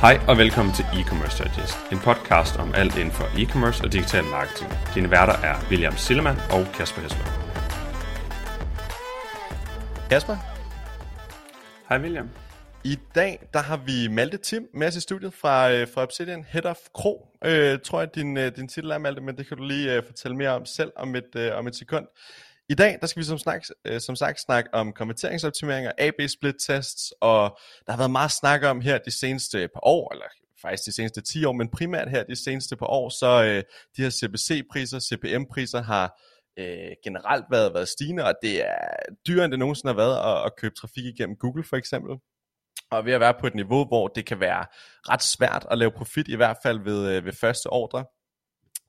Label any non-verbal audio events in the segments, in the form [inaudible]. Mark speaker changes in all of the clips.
Speaker 1: Hej og velkommen til E-Commerce Digest, en podcast om alt inden for e-commerce og digital marketing. Dine værter er William Sillemann og Kasper Hesler.
Speaker 2: Kasper,
Speaker 1: Hej William.
Speaker 2: i dag der har vi Malte Tim med os i studiet fra, øh, fra Obsidian, Head of Kro, øh, tror jeg din, øh, din titel er Malte, men det kan du lige øh, fortælle mere om selv om et, øh, om et sekund. I dag der skal vi som, snak, øh, som sagt snakke om konverteringsoptimeringer, AB split tests, og der har været meget snak om her de seneste par år, eller faktisk de seneste 10 år, men primært her de seneste par år, så øh, de her CPC-priser, CPM-priser har øh, generelt været, været stigende, og det er dyrere end det nogensinde har været at, at købe trafik igennem Google for eksempel. Og ved at være på et niveau, hvor det kan være ret svært at lave profit, i hvert fald ved, øh, ved første ordre.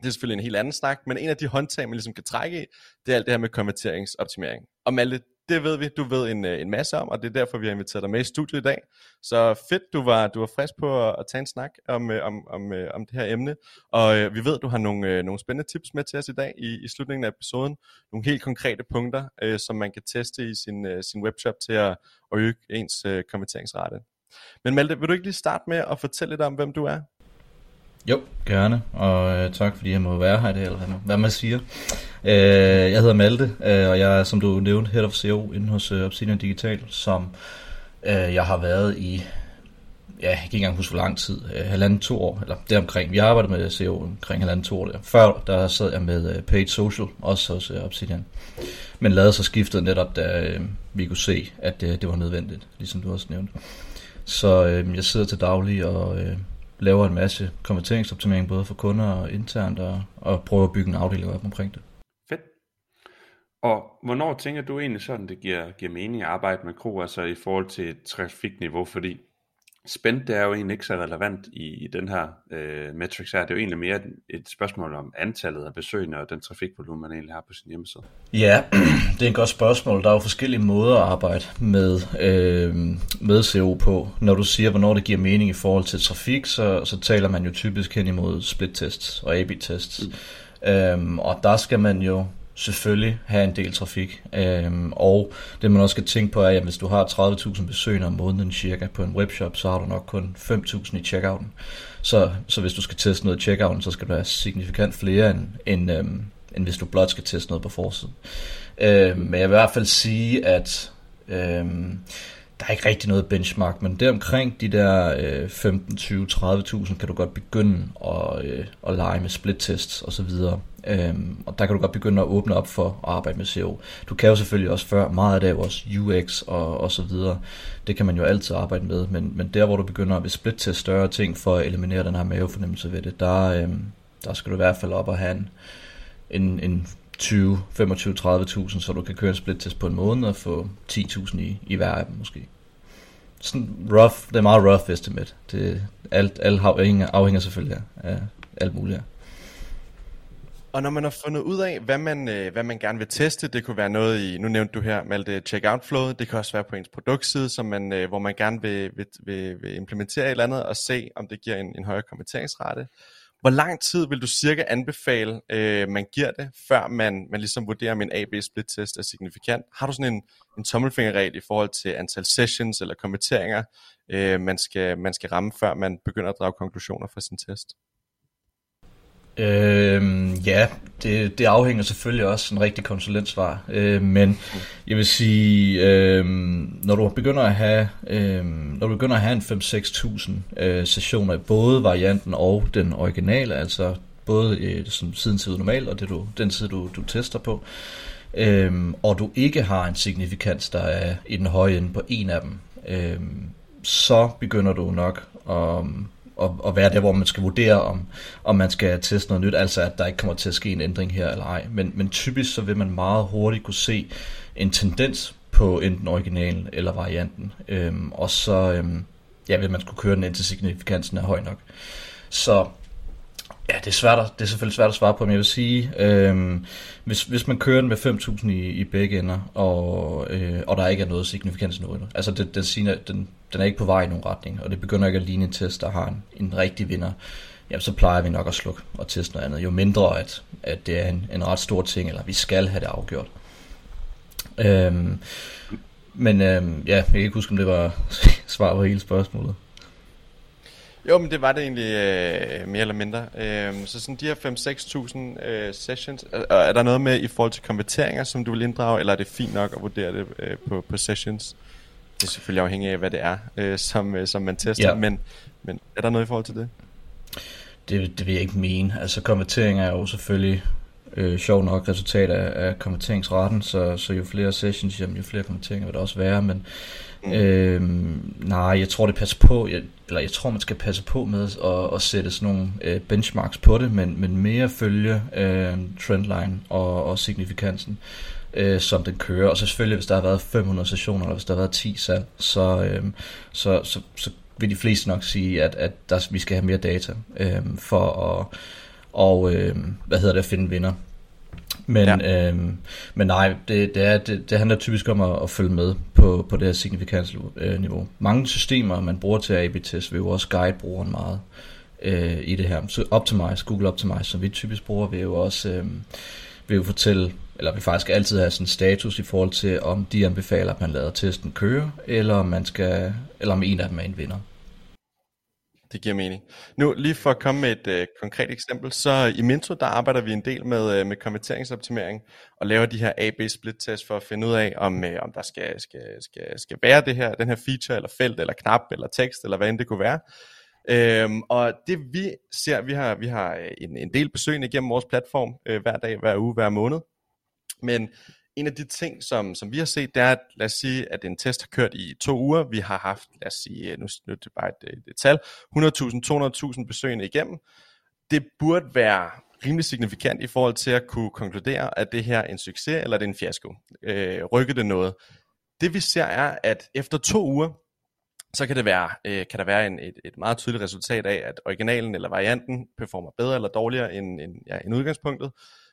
Speaker 2: Det er selvfølgelig en helt anden snak, men en af de håndtag, man ligesom kan trække i, det er alt det her med konverteringsoptimering. Og Malte, det ved vi, du ved en, øh, en masse om, og det er derfor, vi har inviteret dig med i studiet i dag. Så fedt, du var, du var frisk på at, at tage en snak om, øh, om, om, øh, om det her emne. Og øh, vi ved, du har nogle, øh, nogle spændende tips med til os i dag i, i slutningen af episoden. Nogle helt konkrete punkter, øh, som man kan teste i sin, øh, sin webshop til at, at øge ens øh, konverteringsrate. Men Malte, vil du ikke lige starte med at fortælle lidt om, hvem du er?
Speaker 3: Jo, gerne, og øh, tak fordi jeg må være her i dag, eller hvad man, hvad man siger. Øh, jeg hedder Malte, øh, og jeg er, som du nævnte, Head of CEO inde hos øh, Obsidian Digital, som øh, jeg har været i, ja, jeg kan ikke engang huske hvor lang tid, øh, halvanden to år, eller deromkring. Vi har arbejdet med CO omkring halvanden to år der. Før der sad jeg med øh, Paid Social, også hos øh, Obsidian. Men lavede så skiftet netop, da øh, vi kunne se, at øh, det var nødvendigt, ligesom du også nævnte. Så øh, jeg sidder til daglig og... Øh, laver en masse konverteringsoptimering både for kunder og internt, og, og prøver at bygge en afdeling op omkring det.
Speaker 1: Fedt. Og hvornår tænker du egentlig sådan, det giver, giver mening at arbejde med kro, altså i forhold til trafikniveau, fordi spændt det er jo egentlig ikke så relevant i, i den her øh, metrics her. Det er jo egentlig mere et, spørgsmål om antallet af besøgende og den trafikvolumen, man egentlig har på sin hjemmeside.
Speaker 3: Ja, [clears throat] det er et godt spørgsmål. Der er jo forskellige måder at arbejde med, øh, med CO på. Når du siger, hvornår det giver mening i forhold til trafik, så, så taler man jo typisk hen imod split-tests og AB-tests. Mm. Øhm, og der skal man jo selvfølgelig have en del trafik. Øhm, og det man også skal tænke på er, at hvis du har 30.000 besøgende om måneden cirka på en webshop, så har du nok kun 5.000 i checkouten. Så, så hvis du skal teste noget i checkouten, så skal du have signifikant flere, end, end, øhm, end hvis du blot skal teste noget på forsiden. Øhm, men jeg vil i hvert fald sige, at øhm, der er ikke rigtig noget benchmark, men der omkring de der øh, 15, 20, 30.000 kan du godt begynde at, øh, at lege med split tests og så videre. Øhm, og der kan du godt begynde at åbne op for at arbejde med SEO. Du kan jo selvfølgelig også før, meget af det er jo også UX og, og så videre. Det kan man jo altid arbejde med, men, men der hvor du begynder at split til større ting for at eliminere den her mavefornemmelse ved det, der, øhm, der skal du i hvert fald op og have en, en, en 20, 25, 30.000, så du kan køre en split test på en måned og få 10.000 i, i hver af dem måske. Sådan rough, det er meget rough estimate. Det, alt, alt afhænger, afhænger selvfølgelig af, af alt muligt.
Speaker 2: Og når man har fundet ud af, hvad man, øh, hvad man gerne vil teste, det kunne være noget i, nu nævnte du her, Malte, checkout flow, det kan også være på ens produktside, som man, øh, hvor man gerne vil, vil, vil, vil implementere et eller andet og se, om det giver en, en højere konverteringsrate. Hvor lang tid vil du cirka anbefale, øh, man giver det, før man, man ligesom vurderer, om en AB-split-test er signifikant? Har du sådan en, en tommelfingerregel i forhold til antal sessions eller konverteringer, øh, man, skal, man skal ramme, før man begynder at drage konklusioner fra sin test?
Speaker 3: Øhm, ja, det, det afhænger selvfølgelig også en rigtig konsulentsvar, øh, men jeg vil sige, øh, når du begynder at have, øh, når du begynder at have en 5-6.000 øh, sessioner i både varianten og den originale, altså både øh, som siden til normal og det du, den tid du, du tester på, øh, og du ikke har en signifikans, der er i den høje ende på en af dem, øh, så begynder du nok at at, at være der, hvor man skal vurdere, om, om man skal teste noget nyt, altså at der ikke kommer til at ske en ændring her eller ej. Men, men typisk så vil man meget hurtigt kunne se en tendens på enten originalen eller varianten, øhm, og så øhm, ja, vil man skulle køre den indtil signifikansen er høj nok. Så Ja, det er, svært at, det er selvfølgelig svært at svare på, men jeg vil sige, øh, hvis, hvis man kører den med 5.000 i, i begge ender, og, øh, og der ikke er noget signifikans nu, altså det, den, siger, den, den er ikke på vej i nogen retning, og det begynder ikke at ligne en test, der har en, en rigtig vinder, jamen så plejer vi nok at slukke og teste noget andet, jo mindre at, at det er en, en ret stor ting, eller vi skal have det afgjort. Øh, men øh, ja, jeg kan ikke huske, om det var [laughs] svar på hele spørgsmålet.
Speaker 2: Jo, men det var det egentlig øh, mere eller mindre. Øh, så sådan de her 5-6.000 øh, sessions, er, er der noget med i forhold til konverteringer, som du vil inddrage, eller er det fint nok at vurdere det øh, på, på sessions? Det er selvfølgelig afhængigt af, hvad det er, øh, som, øh, som man tester, ja. men, men er der noget i forhold til det?
Speaker 3: Det, det vil jeg ikke mene. Altså konverteringer er jo selvfølgelig øh, sjov nok resultat af, af konverteringsraten, så, så jo flere sessions, jamen, jo flere konverteringer vil der også være, men mm. øh, nej, jeg tror det passer på, jeg, eller jeg tror man skal passe på med at, at sætte sådan nogle øh, benchmarks på det, men, men mere følge øh, trendline og, og signifikansen øh, som den kører. Og så selvfølgelig, hvis der har været 500 sessioner, eller hvis der har været 10 salg, så, øh, så, så, så vil de fleste nok sige, at, at der, vi skal have mere data øh, for at og øh, hvad hedder det, at finde vinder. Men, ja. øh, men nej, det, det, er, det, det handler typisk om at, at følge med på, på det her signifikansniveau. Øh, Mange systemer, man bruger til AB-test, vil jo også guide brugeren meget øh, i det her. Så Optimize, Google Optimize, som vi typisk bruger, vil jo også øh, vil jo fortælle, eller vi faktisk altid have sådan en status i forhold til, om de anbefaler, at man lader testen køre, eller om, man skal, eller om en af dem er en vinder.
Speaker 2: Det giver mening. Nu lige for at komme med et øh, konkret eksempel, så i Minto der arbejder vi en del med, øh, med konverteringsoptimering og laver de her A-B split test for at finde ud af, om, øh, om der skal, skal, skal, skal være det her, den her feature eller felt eller knap eller tekst eller hvad end det kunne være. Øhm, og det vi ser, vi har, vi har øh, en, en del besøgende igennem vores platform øh, hver dag, hver uge, hver måned. Men en af de ting, som, som vi har set, det er, at lad os sige, at en test har kørt i to uger. Vi har haft, lad os sige, nu, nu er det bare et, et, et tal, 100.000, 200.000 besøgende igennem. Det burde være rimelig signifikant i forhold til at kunne konkludere, at det her er en succes, eller det er en fiasko. Øh, rykker det noget? Det vi ser er, at efter to uger, så kan, det være, øh, kan der være en, et, et meget tydeligt resultat af, at originalen eller varianten performer bedre eller dårligere end, end, ja, end udgangspunktet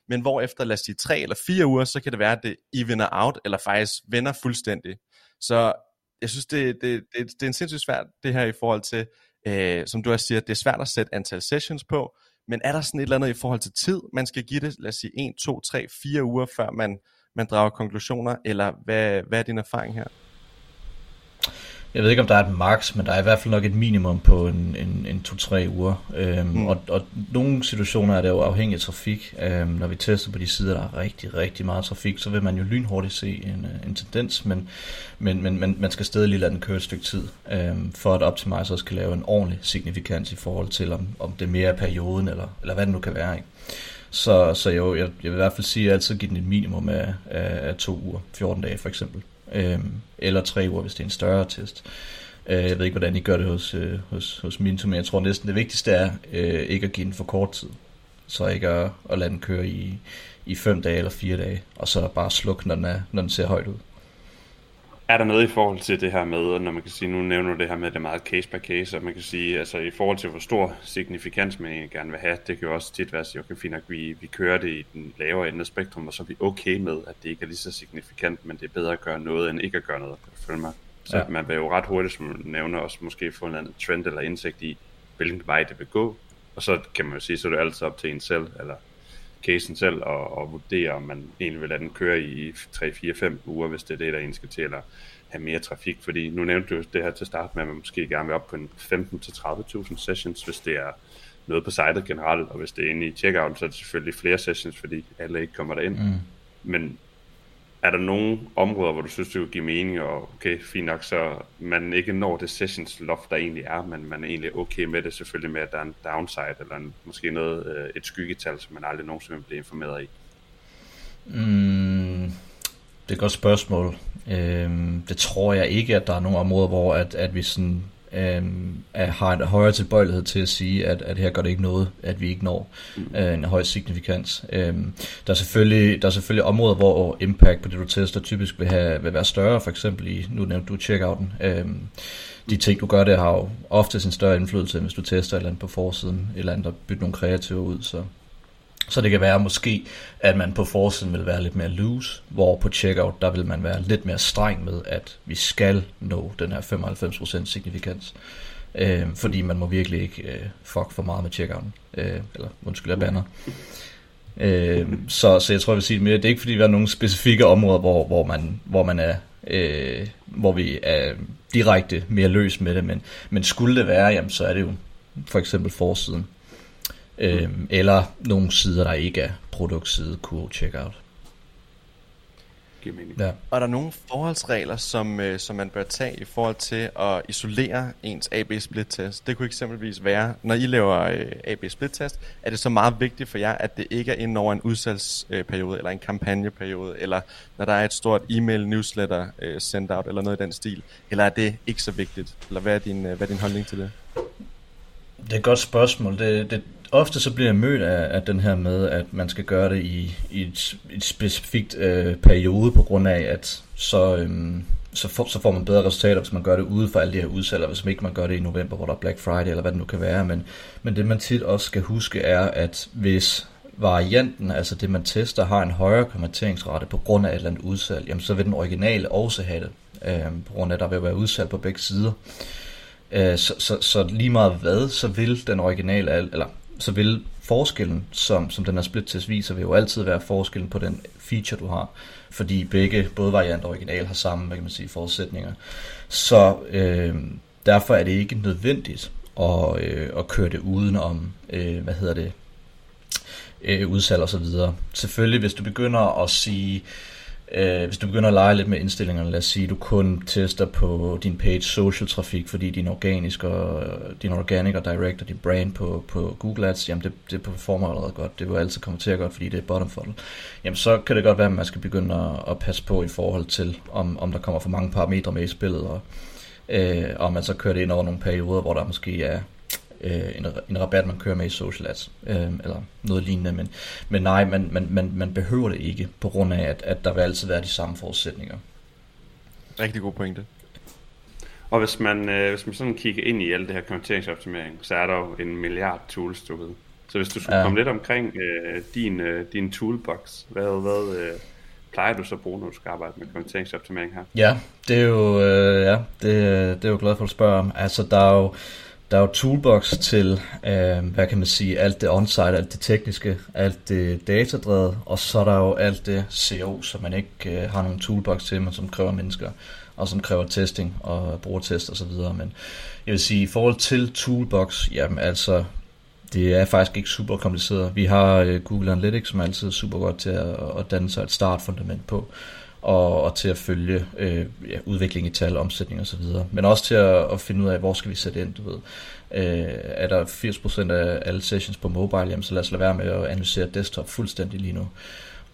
Speaker 2: men hvor efter, lad os sige, tre eller fire uger, så kan det være, at det evener out, eller faktisk vender fuldstændig. Så jeg synes, det, det, det, det er en sindssygt svært, det her i forhold til, øh, som du også siger, det er svært at sætte antal sessions på, men er der sådan et eller andet i forhold til tid, man skal give det, lad os sige, 1, 2, 3, 4 uger, før man, man drager konklusioner, eller hvad, hvad er din erfaring her?
Speaker 3: Jeg ved ikke om der er et max, men der er i hvert fald nok et minimum på en, en, en 2-3 uger. Øhm, mm. og, og nogle situationer er det jo afhængigt af trafik. Øhm, når vi tester på de sider, der er rigtig, rigtig meget trafik, så vil man jo lynhurtigt se en, en tendens, men, men, men, men man skal stadig lige lade den køre et stykke tid, øhm, for at Optimizer også kan lave en ordentlig signifikans i forhold til, om, om det mere er perioden, eller, eller hvad det nu kan være. Ikke? Så, så jo, jeg, jeg vil i hvert fald sige, at jeg altid give den et minimum af, af, af to uger, 14 dage for eksempel øh, eller tre uger, hvis det er en større test. Øh, jeg ved ikke, hvordan I gør det hos, øh, hos, hos Minto, men jeg tror næsten det vigtigste er øh, ikke at give den for kort tid. Så ikke at, at lade den køre i, i fem dage eller fire dage, og så bare slukke, når den, er, når den ser højt ud.
Speaker 1: Er der noget i forhold til det her med, når man kan sige, nu nævner du det her med, at det er meget case by case, og man kan sige, altså i forhold til hvor stor signifikans man egentlig gerne vil have, det kan jo også tit være at sige, okay fint nok, vi, vi kører det i den lavere ende af spektrum, og så er vi okay med, at det ikke er lige så signifikant, men det er bedre at gøre noget, end ikke at gøre noget, følge mig. Så ja. man vil jo ret hurtigt, som du nævner, også måske få en eller anden trend eller indsigt i, hvilken vej det vil gå, og så kan man jo sige, så er det altid op til en selv, eller casen selv og, og vurdere, om man egentlig vil lade den køre i 3, 4, 5 uger, hvis det er det, der egentlig skal til, eller have mere trafik. Fordi nu nævnte du det her til start med, at man måske gerne vil op på en 15-30.000 sessions, hvis det er noget på sitet generelt, og hvis det er inde i checkout, så er det selvfølgelig flere sessions, fordi alle ikke kommer derind. Mm. Men er der nogle områder, hvor du synes, det vil give mening, og okay, fint nok, så man ikke når det sessions loft, der egentlig er, men man er egentlig okay med det, selvfølgelig med, at der er en downside, eller en, måske noget, øh, et skyggetal, som man aldrig nogensinde bliver informeret i?
Speaker 3: Mm, det er et godt spørgsmål. Øhm, det tror jeg ikke, at der er nogle områder, hvor at, at vi sådan øhm, er, har en højere tilbøjelighed til at sige, at, at her gør det ikke noget, at vi ikke når øh, en høj signifikans. Øh, der, er selvfølgelig, der er selvfølgelig områder, hvor impact på det, du tester, typisk vil, have, vil være større, for eksempel i, nu nævnte du checkouten. øh, de ting, du gør det, har jo ofte en større indflydelse, hvis du tester et eller andet på forsiden, eller andet, der bytter nogle kreative ud, så så det kan være måske, at man på forsiden vil være lidt mere loose, hvor på checkout, der vil man være lidt mere streng med, at vi skal nå den her 95% signifikans. Øh, fordi man må virkelig ikke øh, fuck for meget med checkouten. Øh, eller undskyld, jeg banner. Øh, så, så jeg tror, jeg vil sige mere, det er ikke fordi, vi har nogle specifikke områder, hvor, hvor, man, hvor man er, øh, hvor vi er direkte mere løs med det, men, men skulle det være, jamen, så er det jo for eksempel forsiden. Øhm, eller nogle sider, der ikke er produktside, kunne check out.
Speaker 2: Ja. Og er der nogle forholdsregler, som, øh, som man bør tage i forhold til at isolere ens AB-split-test? Det kunne eksempelvis være, når I laver øh, AB-split-test, er det så meget vigtigt for jer, at det ikke er inden over en udsalgsperiode, eller en kampagneperiode, eller når der er et stort e-mail newsletter øh, sendt out, eller noget i den stil? Eller er det ikke så vigtigt? Eller hvad er din, øh, hvad er din holdning til det?
Speaker 3: Det er et godt spørgsmål. Det, det, ofte så bliver jeg mødt af, af den her med, at man skal gøre det i, i et, et specifikt øh, periode, på grund af, at så, øhm, så, får, så får man bedre resultater, hvis man gør det ude for alle de her udsalg, hvis man ikke man gør det i november, hvor der er Black Friday, eller hvad det nu kan være. Men, men det man tit også skal huske er, at hvis varianten, altså det man tester, har en højere konverteringsrate på grund af et eller andet udsalg, jamen så vil den originale også have det, øh, på grund af, at der vil være udsalg på begge sider. Øh, så, så, så lige meget hvad, så vil den originale, eller så vil forskellen, som, som den her split test viser, vil jo altid være forskellen på den feature, du har. Fordi begge, både variant og original, har samme hvad kan man sige, forudsætninger. Så øh, derfor er det ikke nødvendigt at, øh, at køre det udenom, øh, hvad hedder det, øh, udsalg og så videre. Selvfølgelig, hvis du begynder at sige, Øh, øh, hvis du begynder at lege lidt med indstillingerne, lad os sige, at du kun tester på din page social trafik, fordi din organisk og, øh, din organic og direct og din brand på, på Google Ads, jamen det, det performer allerede godt. Det vil altid konvertere godt, fordi det er bottom funnel. Jamen så kan det godt være, at man skal begynde at, at passe på i forhold til, om, om der kommer for mange parametre med i spillet, og, øh, og man så kører det ind over nogle perioder, hvor der måske er øh, en, en rabat, man kører med i social ads, øh, eller noget lignende, men, men nej, man, man, man, man behøver det ikke, på grund af, at, at der vil altid være de samme forudsætninger.
Speaker 2: Rigtig god pointe.
Speaker 1: Og hvis man, øh, hvis man sådan kigger ind i alt det her konverteringsoptimering, så er der jo en milliard tools, du ved. Så hvis du skulle ja. komme lidt omkring øh, din, øh, din toolbox, hvad, hvad øh, plejer du så at bruge, når du skal arbejde med konverteringsoptimering her?
Speaker 3: Ja, det er jo, øh, ja, det, det er jo glad for at spørge om. Altså, der er jo, der er jo toolbox til, øh, hvad kan man sige, alt det onsite, alt det tekniske, alt det datadrevet, og så er der jo alt det CO, som man ikke øh, har nogen toolbox til, men som kræver mennesker, og som kræver testing og brugertest osv. Men jeg vil sige, i forhold til toolbox, jamen altså, det er faktisk ikke super kompliceret. Vi har øh, Google Analytics, som er altid super godt til at, at danne sig et startfundament på og, og til at følge øh, ja, udvikling i tal, omsætning osv. Men også til at, at finde ud af, hvor skal vi sætte ind, du ved. Øh, er der 80% af alle sessions på mobile, jamen, så lad os lade være med at analysere desktop fuldstændig lige nu.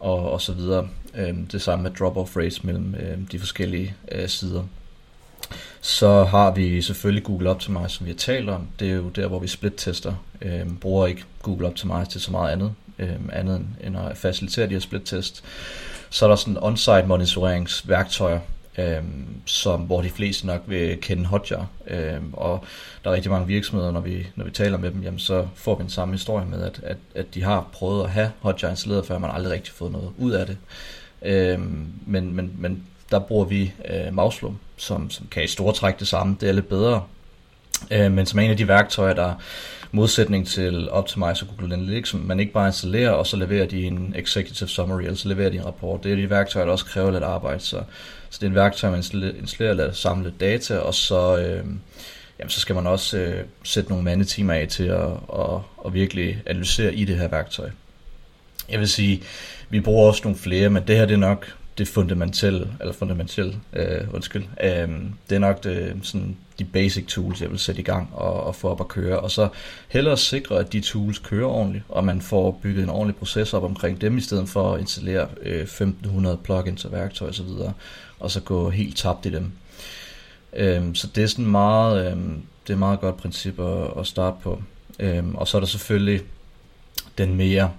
Speaker 3: Og, og så videre. Øh, det samme med drop-off rates mellem øh, de forskellige øh, sider. Så har vi selvfølgelig Google Optimize, som vi har talt om. Det er jo der, hvor vi split-tester. Øh, bruger ikke Google Optimize til så meget andet, øh, andet end at facilitere de her split-test. Så er der sådan on-site monitoreringsværktøjer, øh, som, hvor de fleste nok vil kende Hotjar. Øh, og der er rigtig mange virksomheder, når vi, når vi taler med dem, jamen, så får vi den samme historie med, at, at, at de har prøvet at have Hotjar installeret, før man aldrig rigtig fået noget ud af det. Øh, men, men, men der bruger vi øh, Mauslum, som, som kan i store træk det samme. Det er lidt bedre, øh, men som er en af de værktøjer, der modsætning til Optimize og Google Analytics, som man ikke bare installerer, og så leverer de en executive summary, eller så leverer de en rapport. Det er de værktøjer, der også kræver lidt arbejde, så, så det er en værktøj, man installerer, lader samle data, og så, øh, jamen, så skal man også øh, sætte nogle mandetimer af til at, at, at virkelig analysere i det her værktøj. Jeg vil sige, vi bruger også nogle flere, men det her det er nok det fundamentelle, eller fundamentelle, øh, undskyld, øh, det er nok det, sådan, de basic tools, jeg vil sætte i gang og, og få op at køre, og så hellere sikre, at de tools kører ordentligt, og man får bygget en ordentlig proces op omkring dem, i stedet for at installere øh, 1500 plugins og værktøj osv., og, og så gå helt tabt i dem. Øhm, så det er sådan meget, øhm, det er meget godt princip at, at starte på. Øhm, og så er der selvfølgelig den mere,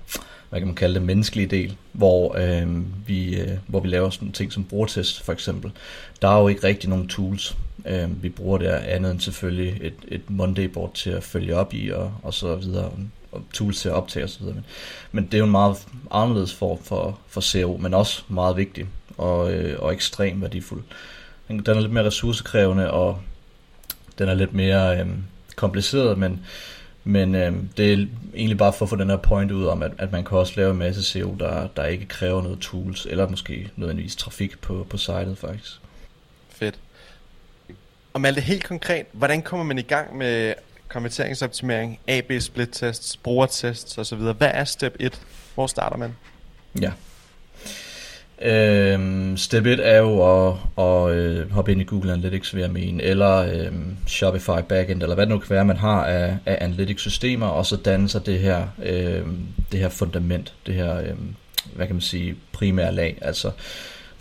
Speaker 3: hvad kan man kalde det, menneskelige del, hvor, øh, vi, øh, hvor vi laver sådan ting som brugertest for eksempel. Der er jo ikke rigtig nogen tools, øh, vi bruger der andet end selvfølgelig et, et Monday board til at følge op i og, og så videre, og tools til at optage osv. Men, men det er jo en meget anderledes form for, for CO, men også meget vigtig og, øh, og ekstremt værdifuld. Den, den er lidt mere ressourcekrævende, og den er lidt mere øh, kompliceret, men men øh, det er egentlig bare for at få den her point ud om, at, at man kan også lave en masse SEO, der, der ikke kræver noget tools, eller måske nødvendigvis trafik på, på sitet faktisk.
Speaker 2: Fedt. Og Malte, helt konkret, hvordan kommer man i gang med konverteringsoptimering, AB split tests, brugertests osv. Hvad er step 1? Hvor starter man?
Speaker 3: Ja. Øhm, step 1 er jo at, at øh, hoppe ind i Google Analytics, vil jeg mene, eller øhm, Shopify backend, eller hvad det nu kan være, man har af, af analytics-systemer, og så danne sig det her, øhm, det her fundament, det her, øhm, hvad kan man sige, primære lag. Altså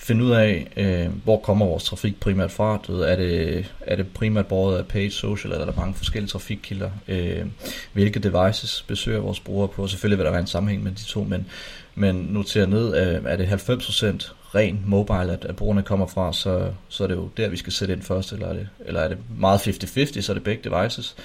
Speaker 3: finde ud af, øh, hvor kommer vores trafik primært fra. Du ved, er, det, er det primært båret af paid social, eller er der mange forskellige trafikkilder? Øh, hvilke devices besøger vores brugere på? Selvfølgelig vil der være en sammenhæng med de to, men, men noter ned, øh, er det 90% ren mobile, at, at brugerne kommer fra, så, så er det jo der, vi skal sætte ind først, eller er det, eller er det meget 50-50, så er det begge devices.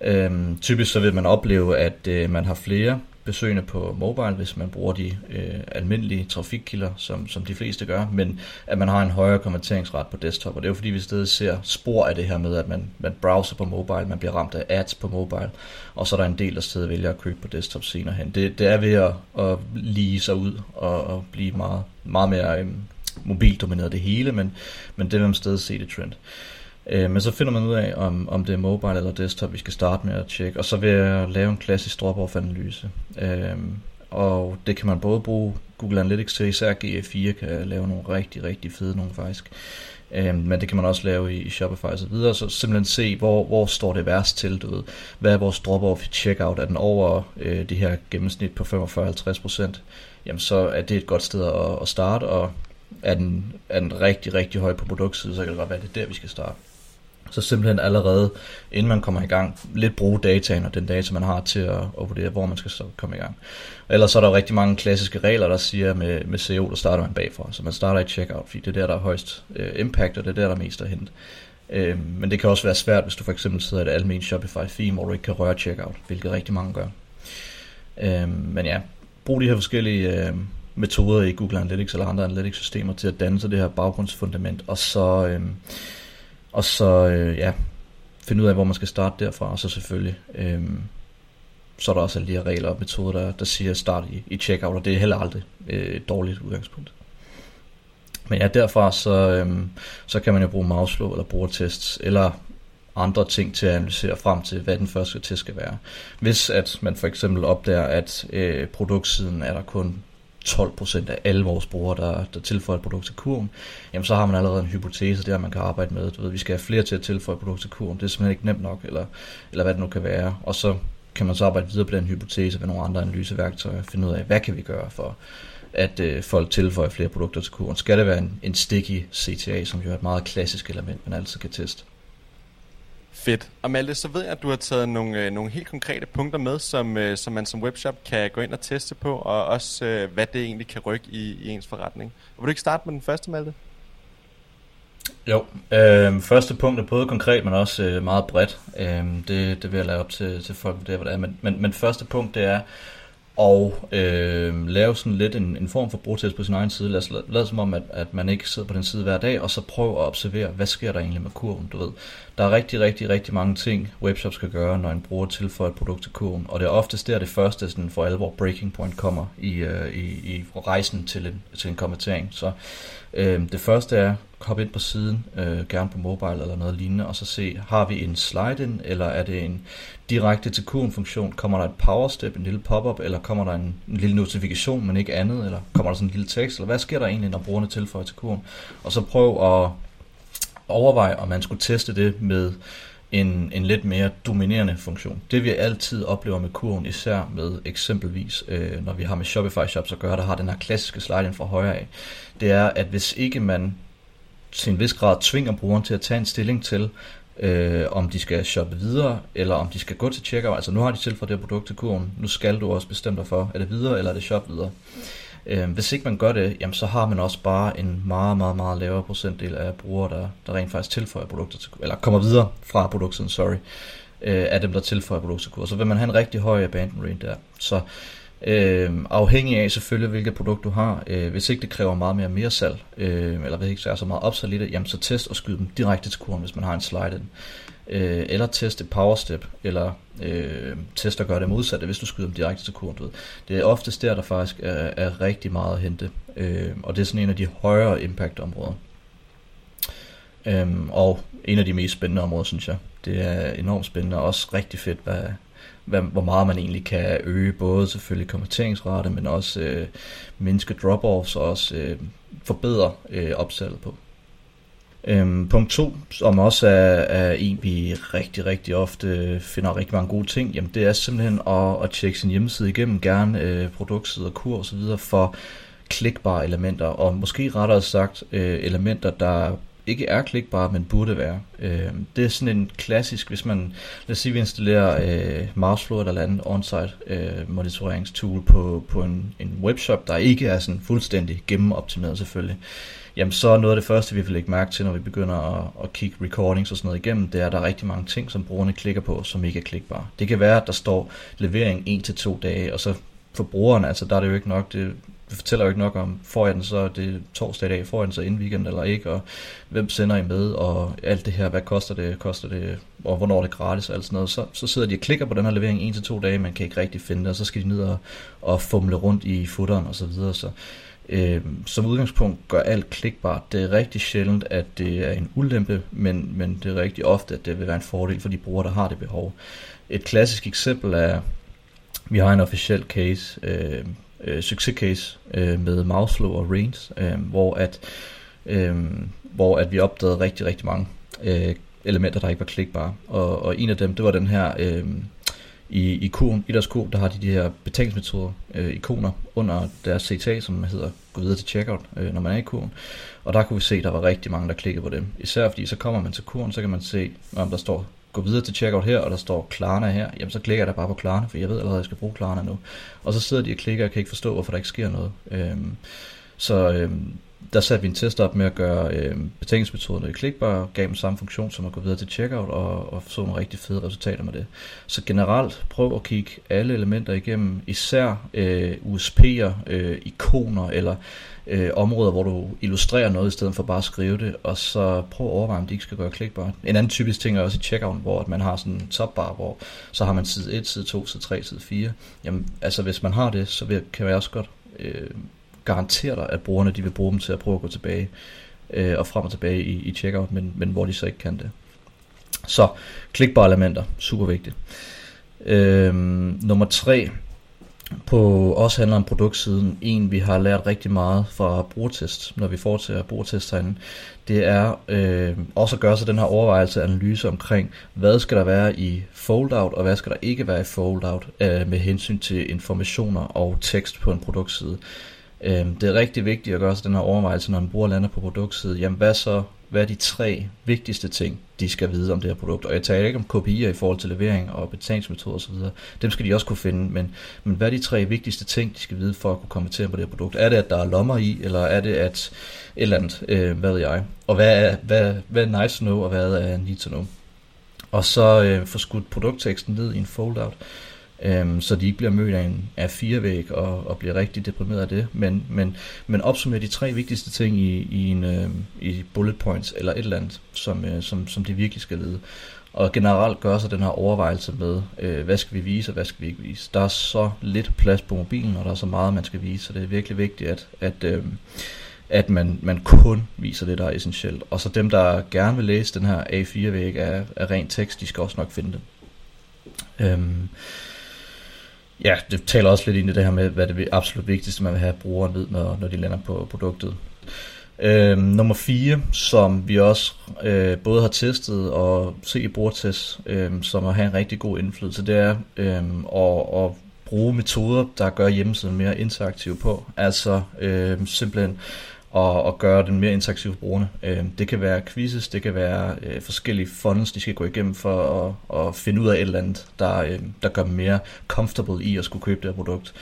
Speaker 3: Øh, typisk så vil man opleve, at øh, man har flere besøgende på mobile, hvis man bruger de øh, almindelige trafikkilder, som, som de fleste gør, men at man har en højere konverteringsret på desktop, og det er jo fordi, vi stadig ser spor af det her med, at man, man browser på mobile, man bliver ramt af ads på mobile, og så er der en del, der stadig vælger at købe på desktop senere hen. Det, det er ved at, at lige sig ud og, og blive meget, meget mere øh, mobildomineret det hele, men, men det vil man stadig se det trend. Øh, Øh, men så finder man ud af, om, om det er mobile eller desktop, vi skal starte med at tjekke. Og så vil jeg lave en klassisk drop-off-analyse. Øh, og det kan man både bruge Google Analytics til, især GA4 kan lave nogle rigtig, rigtig fede nogle faktisk. Øh, men det kan man også lave i, i Shopify og så videre, så simpelthen se, hvor, hvor står det værst til, du ved. Hvad er vores drop-off checkout? Er den over øh, det her gennemsnit på 45-50%? Jamen så er det et godt sted at, at starte, og er den, er den rigtig, rigtig høj på produktsiden, så kan det godt være, det er der, vi skal starte. Så simpelthen allerede, inden man kommer i gang, lidt bruge dataen og den data, man har til at, at vurdere, hvor man skal så komme i gang. Ellers så er der jo rigtig mange klassiske regler, der siger, med, med SEO, der starter man bagfra. Så man starter i checkout, fordi det er der, der er højst øh, impact, og det er der, der er mest at hente. Øh, men det kan også være svært, hvis du for eksempel sidder i et almindeligt Shopify theme, hvor du ikke kan røre checkout, hvilket rigtig mange gør. Øh, men ja, brug de her forskellige øh, metoder i Google Analytics eller andre analytics systemer til at danne sig det her baggrundsfundament, og så... Øh, og så øh, ja, finde ud af, hvor man skal starte derfra, og så selvfølgelig, øh, så er der også alle de her regler og metoder, der, der siger start i, i checkout, og det er heller aldrig øh, et dårligt udgangspunkt. Men ja, derfra så, øhm, så kan man jo bruge mouseflow eller brugertests, eller andre ting til at analysere frem til, hvad den første test skal være. Hvis at man for eksempel opdager, at øh, produktsiden er der kun 12% af alle vores brugere, der, der tilføjer et produkt til kurven, jamen så har man allerede en hypotese der, man kan arbejde med. Du ved, vi skal have flere til at tilføje et produkt til kurven. Det er simpelthen ikke nemt nok, eller, eller hvad det nu kan være. Og så kan man så arbejde videre på den hypotese med nogle andre analyseværktøjer, finde ud af, hvad kan vi gøre for, at øh, folk tilføjer flere produkter til kurven. Skal det være en, en sticky CTA, som jo er et meget klassisk element, man altid kan teste.
Speaker 2: Fedt. Og Malte, så ved jeg, at du har taget nogle, øh, nogle helt konkrete punkter med, som, øh, som man som webshop kan gå ind og teste på, og også øh, hvad det egentlig kan rykke i, i ens forretning. Og vil du ikke starte med den første, Malte?
Speaker 3: Jo, øh, første punkt er både konkret, men også øh, meget bredt. Øh, det, det vil jeg lade op til, til folk, det er, hvad det er. Men, men, men første punkt, det er, og øh, lave sådan lidt en, en form for brugtest på sin egen side. Lad os lade som om, at, at man ikke sidder på den side hver dag, og så prøv at observere, hvad sker der egentlig med kurven, du ved. Der er rigtig, rigtig, rigtig mange ting, webshops kan gøre, når en bruger tilføjer et produkt til kurven, og det er oftest der det første sådan for alvor breaking point kommer i, øh, i, i rejsen til en, til en konvertering. Så øh, det første er, hop ind på siden, øh, gerne på mobile eller noget lignende, og så se, har vi en slide-in, eller er det en direkte til kurven-funktion? Kommer der et power step, en lille pop-up, eller kommer der en, en lille notifikation, men ikke andet, eller kommer der sådan en lille tekst, eller hvad sker der egentlig, når brugerne tilføjer til kuren? Og så prøv at overveje, om man skulle teste det med en, en lidt mere dominerende funktion. Det vi altid oplever med kurven, især med eksempelvis, øh, når vi har med Shopify Shops at gøre, der har den her klassiske slide fra højre af, det er, at hvis ikke man til en vis grad tvinger brugeren til at tage en stilling til, øh, om de skal shoppe videre, eller om de skal gå til checkout. Altså nu har de tilføjet det her produkt til kurven, nu skal du også bestemme dig for, er det videre, eller er det shop videre. Øh, hvis ikke man gør det, jamen, så har man også bare en meget, meget, meget lavere procentdel af brugere, der, der rent faktisk tilføjer produkter til eller kommer videre fra produktet, sorry, øh, af dem, der tilføjer produkter til. Så vil man have en rigtig høj abandon rate der. Så Øh, afhængig af selvfølgelig, hvilket produkt du har. Øh, hvis ikke det kræver meget mere mere salg, øh, eller hvis ikke der er så meget opsalg i det, jamen så test og skyd dem direkte til kurven, hvis man har en slide in. Øh, eller teste powerstep, power step, eller øh, teste at gøre det modsatte, hvis du skyder dem direkte til kurven. Du ved. Det er oftest der, der faktisk er, er rigtig meget at hente, øh, og det er sådan en af de højere impact områder. Øhm, og en af de mest spændende områder, synes jeg. Det er enormt spændende og også rigtig fedt, hvad, hvad, hvor meget man egentlig kan øge, både selvfølgelig konverteringsrate, men også øh, mindske drop-offs og også øh, forbedre øh, opsalget på. Øhm, punkt 2, som også er, er en, vi rigtig, rigtig ofte finder rigtig mange gode ting, jamen det er simpelthen at, at tjekke sin hjemmeside igennem, gerne øh, produktsider, kur og så videre, for klikbare elementer, og måske rettere sagt øh, elementer, der ikke er klikbare, men burde være. Øh, det er sådan en klassisk, hvis man, lad os sige, vi installerer øh, Mouseflow eller andet on-site øh, monitoreringstool på, på en, en webshop, der ikke er sådan fuldstændig gennemoptimeret selvfølgelig, jamen så er noget af det første, vi vil lægge mærke til, når vi begynder at, at kigge recordings og sådan noget igennem, det er, at der er rigtig mange ting, som brugerne klikker på, som ikke er klikbare. Det kan være, at der står levering 1-2 dage, og så for brugeren, altså der er det jo ikke nok, det det fortæller jo ikke nok om, får jeg den så det torsdag i dag, får jeg den så inden weekend eller ikke, og hvem sender I med, og alt det her, hvad koster det, koster det, og hvornår er det gratis og alt sådan noget. Så, så sidder de og klikker på den her levering en til to dage, man kan ikke rigtig finde det, og så skal de ned og, og fumle rundt i footeren og så videre. Så øh, som udgangspunkt gør alt klikbart. Det er rigtig sjældent, at det er en ulempe, men, men det er rigtig ofte, at det vil være en fordel for de brugere, der har det behov. Et klassisk eksempel er, vi har en officiel case, øh, øh, succescase øh, med Mouseflow og Reigns, øh, hvor at øh, hvor at vi opdagede rigtig, rigtig mange øh, elementer, der ikke var klikbare. Og, og en af dem, det var den her øh, i, i, kurven, i deres kurv, der har de de her betalingsmetoder, øh, ikoner under deres CTA, som hedder gå videre til checkout, øh, når man er i kurven. Og der kunne vi se, at der var rigtig mange, der klikkede på dem. Især fordi så kommer man til kurven, så kan man se, om der står gå videre til checkout her, og der står Klarna her, jamen så klikker jeg da bare på Klarna, for jeg ved allerede, at jeg skal bruge Klarna nu. Og så sidder de og klikker, og kan ikke forstå, hvorfor der ikke sker noget. Øhm, så øhm, der satte vi en test op med at gøre øh, betalingsmetoderne klikbare, gav dem samme funktion som at gå videre til checkout, og, og så nogle rigtig fede resultater med det. Så generelt prøv at kigge alle elementer igennem, især øh, USP'er, øh, ikoner eller øh, områder, hvor du illustrerer noget i stedet for bare at skrive det, og så prøv at overveje, om de ikke skal gøre klikbare. En anden typisk ting er også i checkout, hvor at man har sådan en topbar, hvor så har man side 1, side 2, side 3, side 4. Jamen, altså hvis man har det, så vil, kan jeg også godt øh, garantere dig, at brugerne de vil bruge dem til at prøve at gå tilbage øh, og frem og tilbage i, i checkout, men, men hvor de så ikke kan det. Så klikbare elementer, super vigtigt. Øh, nummer 3 på også handler om produktsiden. En, vi har lært rigtig meget fra brugertest, når vi foretager brugertest herinde, det er øh, også at gøre sig den her overvejelse analyse omkring, hvad skal der være i foldout, og hvad skal der ikke være i foldout øh, med hensyn til informationer og tekst på en produktside. Øh, det er rigtig vigtigt at gøre sig den her overvejelse, når man bruger lander på produktside. Jamen hvad så, hvad er de tre vigtigste ting, de skal vide om det her produkt? Og jeg taler ikke om KPI'er i forhold til levering og betalingsmetoder osv. Dem skal de også kunne finde, men, men hvad er de tre vigtigste ting, de skal vide for at kunne kommentere på det her produkt? Er det, at der er lommer i, eller er det, at et eller andet, øh, hvad ved jeg? Og hvad er, hvad, hvad er nice to know, og hvad er need to know? Og så øh, få skudt produktteksten ned i en foldout øhm, så de ikke bliver mødt af en af fire væg og, og bliver rigtig deprimeret af det. Men, men, men opsummer de tre vigtigste ting i, i, en, øh, i bullet points eller et eller andet, som, øh, som, som de virkelig skal lede. Og generelt gør sig den her overvejelse med, øh, hvad skal vi vise og hvad skal vi ikke vise. Der er så lidt plads på mobilen, og der er så meget, man skal vise, så det er virkelig vigtigt, at, at, øh, at man, man kun viser det, der er essentielt. Og så dem, der gerne vil læse den her A4-væg af, af ren tekst, de skal også nok finde det. Øhm, Ja, det taler også lidt ind i det her med, hvad det absolut vigtigste, man vil have brugeren ved, når, når de lander på produktet. Øh, nummer 4, som vi også øh, både har testet og set i brugertest, øh, som har en rigtig god indflydelse, det er øh, at, at bruge metoder, der gør hjemmesiden mere interaktiv på. Altså øh, simpelthen og, og gøre den mere interaktiv for brugerne. Øh, det kan være quizzes, det kan være øh, forskellige funnels, de skal gå igennem for at, at finde ud af et eller andet, der, øh, der gør dem mere comfortable i at skulle købe det her produkt.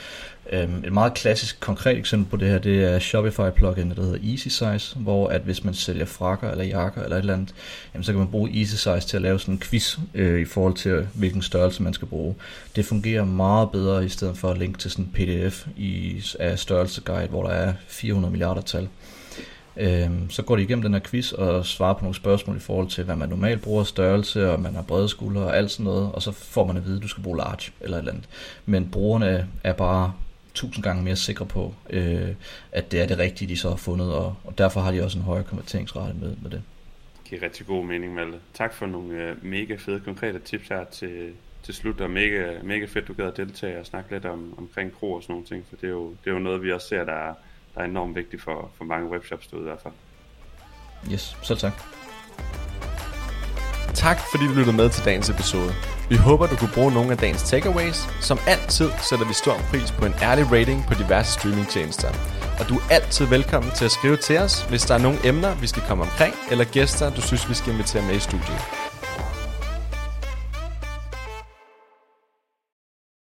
Speaker 3: Øh, et meget klassisk, konkret eksempel på det her, det er Shopify plugin, der hedder Easy Size, hvor at hvis man sælger frakker eller jakker eller et eller andet, jamen, så kan man bruge Easy Size til at lave sådan en quiz øh, i forhold til, hvilken størrelse man skal bruge. Det fungerer meget bedre i stedet for at linke til sådan en pdf i, af størrelseguide, hvor der er 400 milliarder tal. Øh, så går de igennem den her quiz og svarer på nogle spørgsmål i forhold til, hvad man normalt bruger størrelse, og man har brede skuldre og alt sådan noget, og så får man at vide, at du skal bruge large eller et eller andet. Men brugerne er bare tusind gange mere sikre på, øh, at det er det rigtige, de så har fundet, og, og derfor har de også en højere konverteringsrate med, med det.
Speaker 1: giver rigtig god mening, Malte. Tak for nogle øh, mega fede konkrete tips her til, til slut, og mega, mega fedt, du gad at deltage og snakke lidt om, omkring kro og sådan nogle ting, for det er jo, det er jo noget, vi også ser, der er, der er enormt vigtigt for, for mange webshops derude i hvert fald.
Speaker 3: Yes, selv tak.
Speaker 2: Tak fordi du lyttede med til dagens episode. Vi håber, du kunne bruge nogle af dagens takeaways. Som altid sætter vi stor pris på en ærlig rating på diverse streamingtjenester. Og du er altid velkommen til at skrive til os, hvis der er nogle emner, vi skal komme omkring, eller gæster, du synes, vi skal invitere med i studiet.